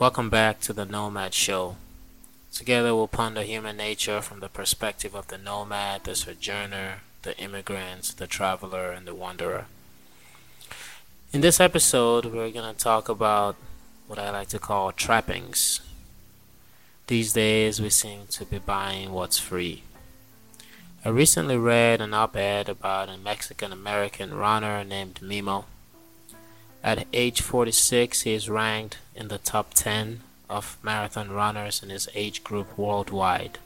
Welcome back to the Nomad Show. Together we'll ponder human nature from the perspective of the nomad, the sojourner, the immigrant, the traveler, and the wanderer. In this episode, we're going to talk about what I like to call trappings. These days, we seem to be buying what's free. I recently read an op ed about a Mexican American runner named Mimo. At age 46, he is ranked in the top 10 of marathon runners in his age group worldwide.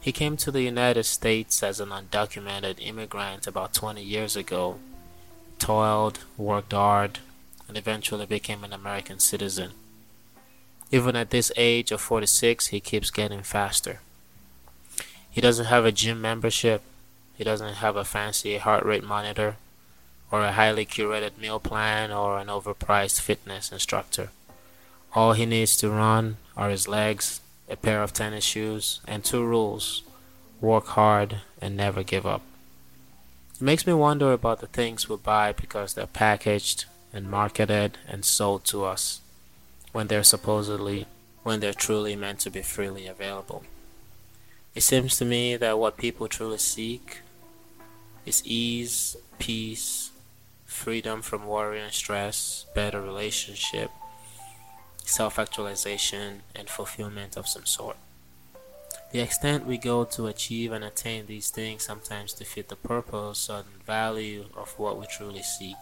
He came to the United States as an undocumented immigrant about 20 years ago, toiled, worked hard, and eventually became an American citizen. Even at this age of 46, he keeps getting faster. He doesn't have a gym membership. He doesn't have a fancy heart rate monitor or a highly curated meal plan or an overpriced fitness instructor. All he needs to run are his legs, a pair of tennis shoes, and two rules work hard and never give up. It makes me wonder about the things we buy because they're packaged and marketed and sold to us when they're supposedly, when they're truly meant to be freely available. It seems to me that what people truly seek is ease, peace, freedom from worry and stress, better relationship, self actualization, and fulfillment of some sort. The extent we go to achieve and attain these things sometimes defeat the purpose and value of what we truly seek.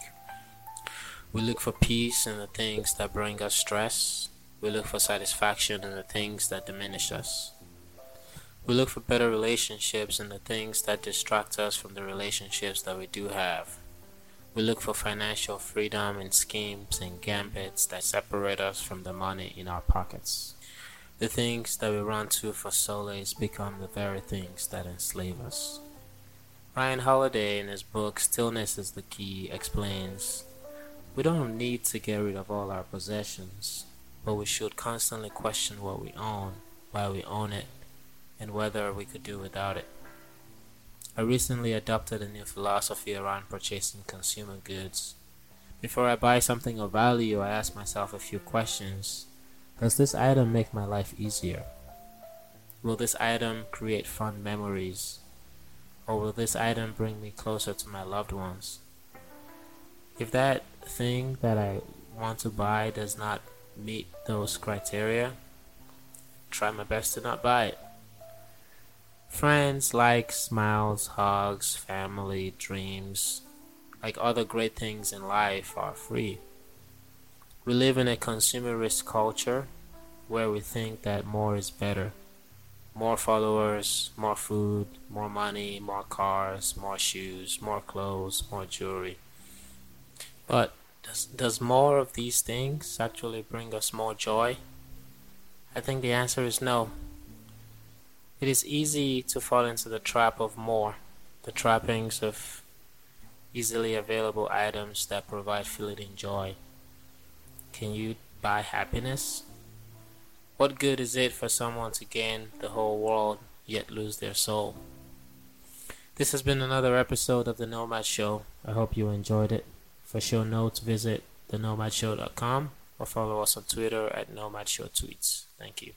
We look for peace in the things that bring us stress. We look for satisfaction in the things that diminish us. We look for better relationships in the things that distract us from the relationships that we do have. We look for financial freedom in schemes and gambits that separate us from the money in our pockets. The things that we run to for solace become the very things that enslave us. Ryan Holiday, in his book Stillness is the Key, explains We don't need to get rid of all our possessions, but we should constantly question what we own, why we own it, and whether we could do without it. I recently adopted a new philosophy around purchasing consumer goods. Before I buy something of value, I ask myself a few questions. Does this item make my life easier? Will this item create fun memories? Or will this item bring me closer to my loved ones? If that thing that I want to buy does not meet those criteria, try my best to not buy it. Friends, likes, smiles, hugs, family, dreams, like other great things in life, are free. We live in a consumerist culture where we think that more is better. More followers, more food, more money, more cars, more shoes, more clothes, more jewelry. But does, does more of these things actually bring us more joy? I think the answer is no. It is easy to fall into the trap of more, the trappings of easily available items that provide fleeting joy. Can you buy happiness? What good is it for someone to gain the whole world yet lose their soul? This has been another episode of The Nomad Show. I hope you enjoyed it. For show notes, visit thenomadshow.com or follow us on Twitter at Nomad Show Tweets. Thank you.